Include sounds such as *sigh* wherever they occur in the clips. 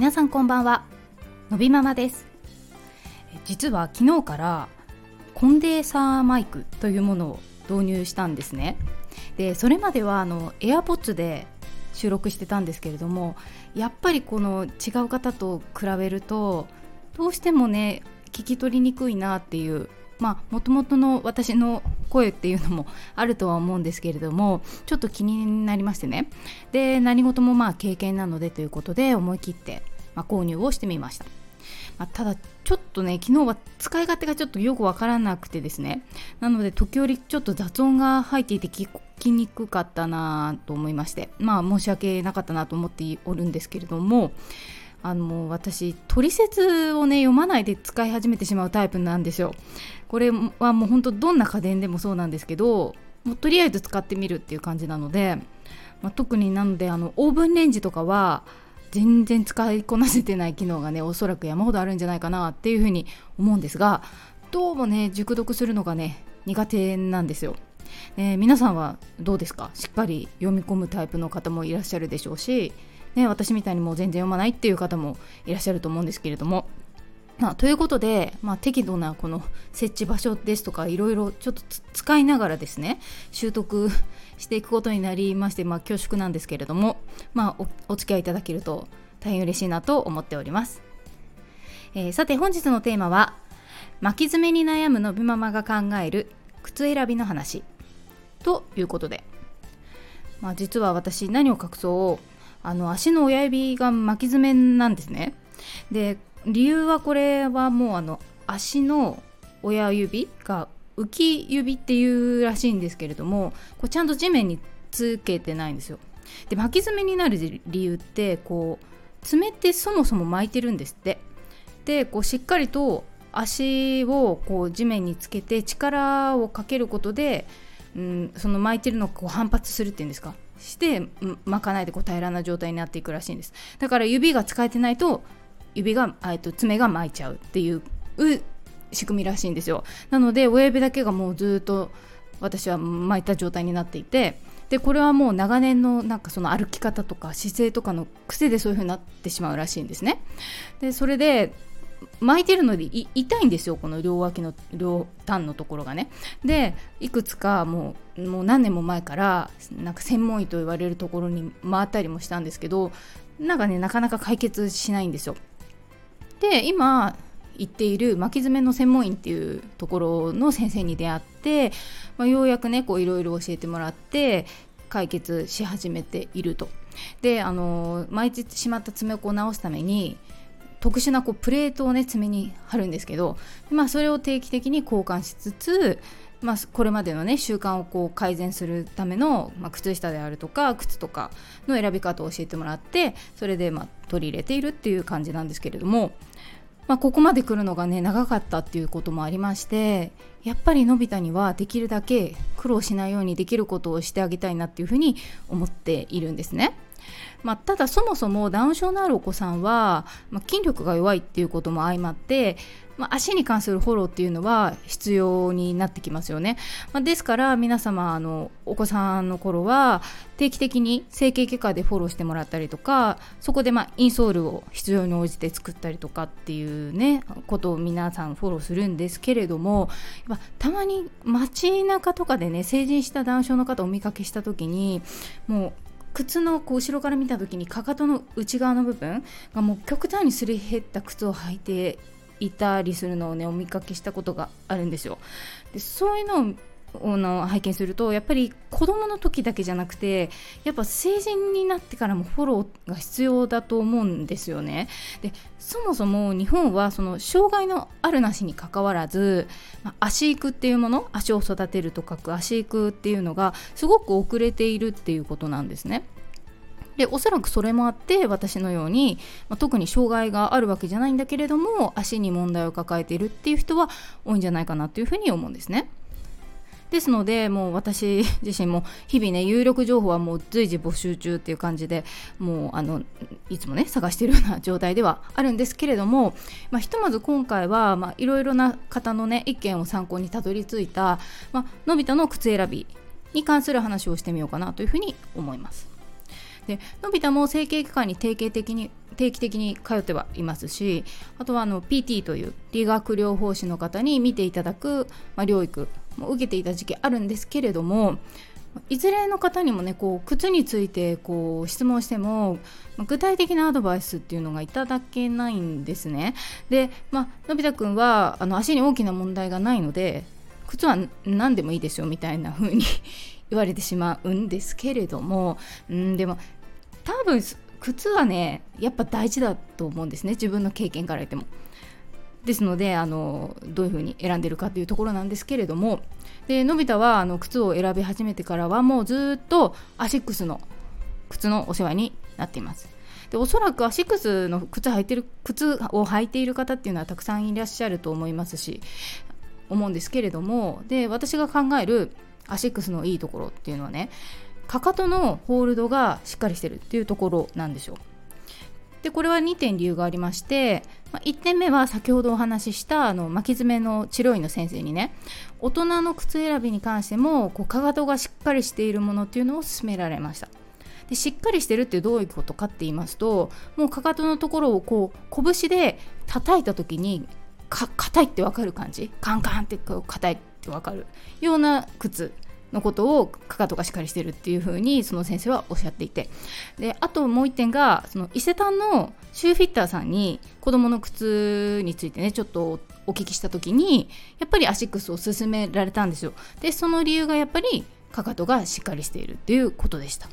皆さんこんばんは。のびママです。実は昨日からコンデンサーマイクというものを導入したんですね。でそれまではあの AirPods で収録してたんですけれどもやっぱりこの違う方と比べるとどうしてもね聞き取りにくいなっていうまあもともとの私の声っていうのもあるとは思うんですけれどもちょっと気になりましてね。で何事もまあ経験なのでということで思い切って、まあ、購入をしてみました、まあ、ただちょっとね昨日は使い勝手がちょっとよくわからなくてですね。なので時折ちょっと雑音が入っていて聞きにくかったなと思いまして。まあ申し訳なかったなと思っておるんですけれども。あの私取説をね読まないで使い始めてしまうタイプなんですよ。これはもう本当どんな家電でもそうなんですけどもうとりあえず使ってみるっていう感じなので、まあ、特になのであのオーブンレンジとかは全然使いこなせてない機能がねおそらく山ほどあるんじゃないかなっていうふうに思うんですがどうもね熟読するのがね苦手なんですよ。えー、皆さんはどうですか？しっかり読み込むタイプの方もいらっしゃるでしょうしね、私みたいにもう全然読まないっていう方もいらっしゃると思うんですけれども。まあ、ということで、まあ、適度なこの設置場所ですとかいろいろちょっと使いながらですね習得していくことになりまして、まあ、恐縮なんですけれども、まあお、お付き合いいただけると大変嬉しいなと思っております、えー、さて本日のテーマは巻き爪に悩むのびママが考える靴選びの話ということで、まあ、実は私何を隠そうあの足の親指が巻き爪なんですね。で理由はこれはもうあの足の親指が浮き指っていうらしいんですけれどもこうちゃんと地面につけてないんですよ。で巻き爪になる理由ってこう爪ってそもそも巻いてるんですって。でこうしっかりと足をこう地面につけて力をかけることで、うん、その巻いてるのをこう反発するっていうんですか。して巻かないでこう平らな状態になっていくらしいんです。だから指が使えてないと指が、えっと、爪が巻いちゃうっていう仕組みらしいんですよ。なので親指だけがもうずっと私は巻いた状態になっていてでこれはもう長年のなんかその歩き方とか姿勢とかの癖でそういう風になってしまうらしいんですね。でそれで巻いてるので痛いんですよこの両脇の両端のところがね。でいくつかもうもう何年も前からなんか専門医と言われるところに回ったりもしたんですけどなんかねなかなか解決しないんですよ。で今行っている巻き爪の専門医っていうところの先生に出会って、まあ、ようやくねこういろいろ教えてもらって解決し始めていると。であの巻いてしまった爪をこう直すために特殊なこうプレートをね爪に貼るんですけど、まあ、それを定期的に交換しつつ、まあ、これまでのね習慣をこう改善するための、まあ、靴下であるとか靴とかの選び方を教えてもらってそれでま取り入れているっていう感じなんですけれども、まあ、ここまで来るのがね長かったっていうこともありましてやっぱりのび太にはできるだけ苦労しないようにできることをしてあげたいなっていうふうに思っているんですね。まあ、ただそもそもダウン症のあるお子さんは、まあ、筋力が弱いっていうことも相まって、まあ、足に関するフォローっていうのは必要になってきますよね、まあ、ですから皆様あのお子さんの頃は定期的に整形外科でフォローしてもらったりとかそこでまあインソールを必要に応じて作ったりとかっていうねことを皆さんフォローするんですけれどもたまに街中とかでね成人したダウン症の方をお見かけした時にもう靴のこう後ろから見た時にかかとの内側の部分がもう極端にすり減った靴を履いていたりするのをねお見かけしたことがあるんですよ。でそういうのをの拝見するとやっぱり子供の時だけじゃなくてやっぱ成人になってからもフォローが必要だと思うんですよね。でそもそも日本はその障害のあるなしにかかわらず、まあ、足育っていうもの足を育てると書く足育っていうのがすごく遅れているっていうことなんですね。でおそらくそれもあって私のように、まあ、特に障害があるわけじゃないんだけれども足に問題を抱えているっていう人は多いんじゃないかなというふうに思うんですね。ですのでもう私 *laughs* 自身も日々ね有力情報はもう随時募集中っていう感じでもうあのいつもね探してるような状態ではあるんですけれども、まあ、ひとまず今回はいろいろな方のね意見を参考にたどり着いた、まあのび太の靴選びに関する話をしてみようかなというふうに思います。でのび太も整形外科に定期的に定期的に通ってはいますしあとはあの PT という理学療法士の方に見ていただく、まあ、療育も受けていた時期あるんですけれどもいずれの方にもねこう靴についてこう質問しても具体的なアドバイスっていうのがいただけないんですね。で、まあのび太くんはあの足に大きな問題がないので靴は何でもいいですよみたいな風に *laughs* 言われてしまうんですけれども、うん、でも多分靴はねやっぱ大事だと思うんですね自分の経験から言っても。ですのであのどういうふうに選んでるかというところなんですけれどもでのび太はあの靴を選び始めてからはもうずっとアシックスの靴のお世話になっています。でおそらくアシックスの靴履いてる靴を履いている方っていうのはたくさんいらっしゃると思いますし思うんですけれどもで私が考えるアシックスのいいところっていうのはねかかとのホールドがしっかりしてるっていうところなんですよ。でこれは2点理由がありまして、まあ、1点目は先ほどお話ししたあの巻き爪の治療院の先生にね大人の靴選びに関してもこうかかとがしっかりしているものっていうのを勧められました。でしっかりしてるってどういうことかって言いますともうかかとのところをこう拳で叩いた時にか硬いって分かる感じ？カンカンってこう硬いって分かる？ような靴。のことをかかとがしっかりしてるっていう風にその先生はおっしゃっていて。であともう一点がその伊勢丹のシューフィッターさんに子供の靴についてねちょっとお聞きした時にやっぱりアシックスを勧められたんですよ。でその理由がやっぱりかかとがしっかりしているっていうことでした。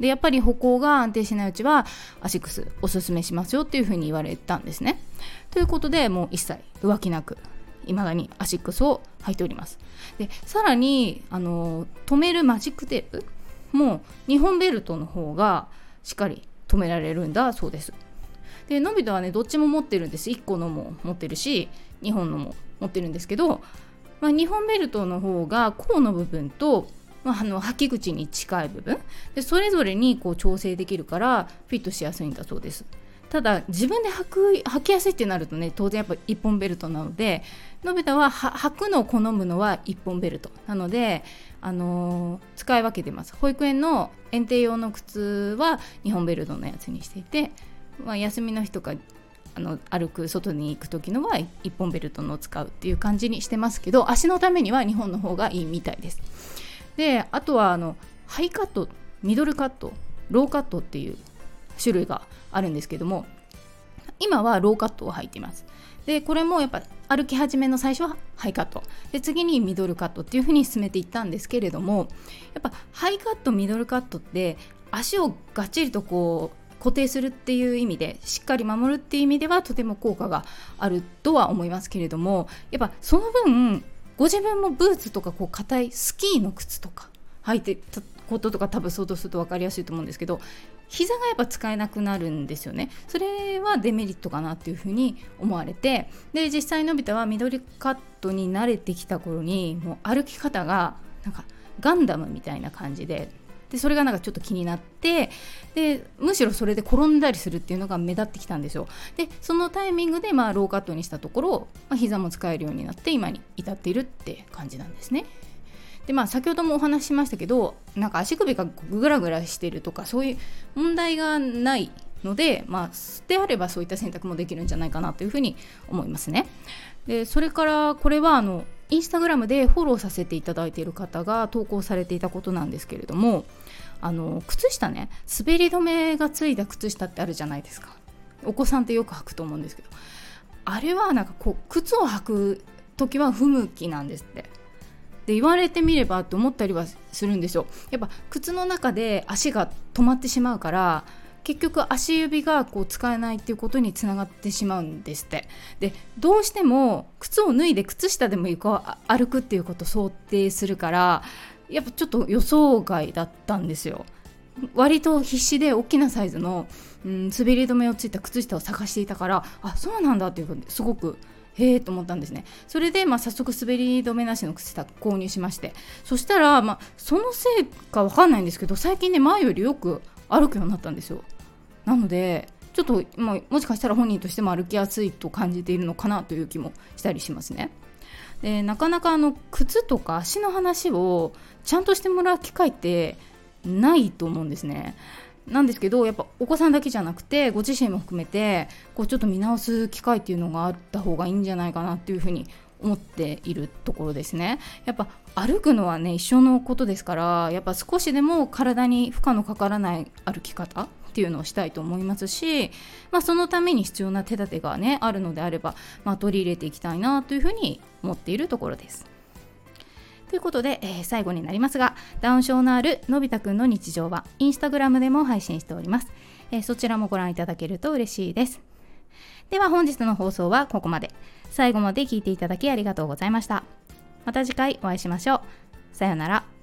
でやっぱり歩行が安定しないうちはアシックスおすすめしますよっていうふうに言われたんですね。ということでもう一切浮気なく未だにアシックスを履いております。でさらにあの止めるマジックテープも2本ベルトの方がしっかり止められるんだそうです。でのび太はねどっちも持ってるんです。1個のも持ってるし2本のも持ってるんですけど、まあ、2本ベルトの方が甲の部分と、まあ、あの履き口に近い部分でそれぞれにこう調整できるからフィットしやすいんだそうです。ただ自分で履く履きやすいってなるとね当然やっぱ1本ベルトなのでのび太は履くのを好むのは1本ベルト。なので、あのー、使い分けてます。保育園の園庭用の靴は2本ベルトのやつにしていて、まあ、休みの日とかあの歩く外に行く時のは1本ベルトのを使うっていう感じにしてますけど足のためには2本の方がいいみたいです。であとはあのハイカットミドルカットローカットっていう種類があるんですけども今はローカットを履いています。でこれもやっぱ歩き始めの最初はハイカット。で次にミドルカットっていう風に進めていったんですけれどもやっぱハイカットミドルカットって足をがっちりとこう固定するっていう意味でしっかり守るっていう意味ではとても効果があるとは思いますけれどもやっぱその分ご自分もブーツとかこう硬いスキーの靴とか履いてたこととか多分想像すると分かりやすいと思うんですけど膝がやっぱ使えなくなるんですよね。それはデメリットかなっていうふうに思われて。で実際のび太は緑カットに慣れてきた頃にもう歩き方がなんかガンダムみたいな感じで。でそれがなんかちょっと気になってでむしろそれで転んだりするっていうのが目立ってきたんですよ。でそのタイミングでまあローカットにしたところ、まあ、膝も使えるようになって今に至っているって感じなんですね。でまあ先ほどもお話ししましたけどなんか足首がグラグラしてるとかそういう問題がないのでまあであればそういった選択もできるんじゃないかなというふうに思いますね。でそれからこれはあのインスタグラムでフォローさせていただいている方が投稿されていたことなんですけれどもあの靴下ね滑り止めがついた靴下ってあるじゃないですか。お子さんってよく履くと思うんですけど。あれはなんかこう靴を履く時は不向きなんですって。で言われてみればと思ったりはするんですよ。やっぱ靴の中で足が止まってしまうから結局足指がこう使えないっていうことにつながってしまうんですって。でどうしても靴を脱いで靴下でも床を歩くっていうことを想定するからやっぱちょっと予想外だったんですよ。割と必死で大きなサイズの、うん、滑り止めをついた靴下を探していたからあそうなんだっていうすごくへえと思ったんですね。それで、まあ、早速滑り止めなしの靴下購入しまして。そしたら、まあ、そのせいか分かんないんですけど最近ね前よりよく歩くようになったんですよ。なのでちょっと、まあ、もしかしたら本人としても歩きやすいと感じているのかなという気もしたりしますね。でなかなかあの靴とか足の話をちゃんとしてもらう機会ってないと思うんですね。なんですけどやっぱお子さんだけじゃなくてご自身も含めてこうちょっと見直す機会っていうのがあった方がいいんじゃないかなっていうふうに思っているところですねやっぱ歩くのはね一緒のことですからやっぱ少しでも体に負荷のかからない歩き方っていうのをしたいと思いますし、まあ、そのために必要な手立てがねあるのであれば、まあ、取り入れていきたいなというふうに思っているところです。ということで、えー、最後になりますがダウン症のあるのび太くんの日常はインスタグラムでも配信しております、えー、そちらもご覧いただけると嬉しいです。では本日の放送はここまで。最後まで聞いていただきありがとうございました。また次回お会いしましょう。さようなら。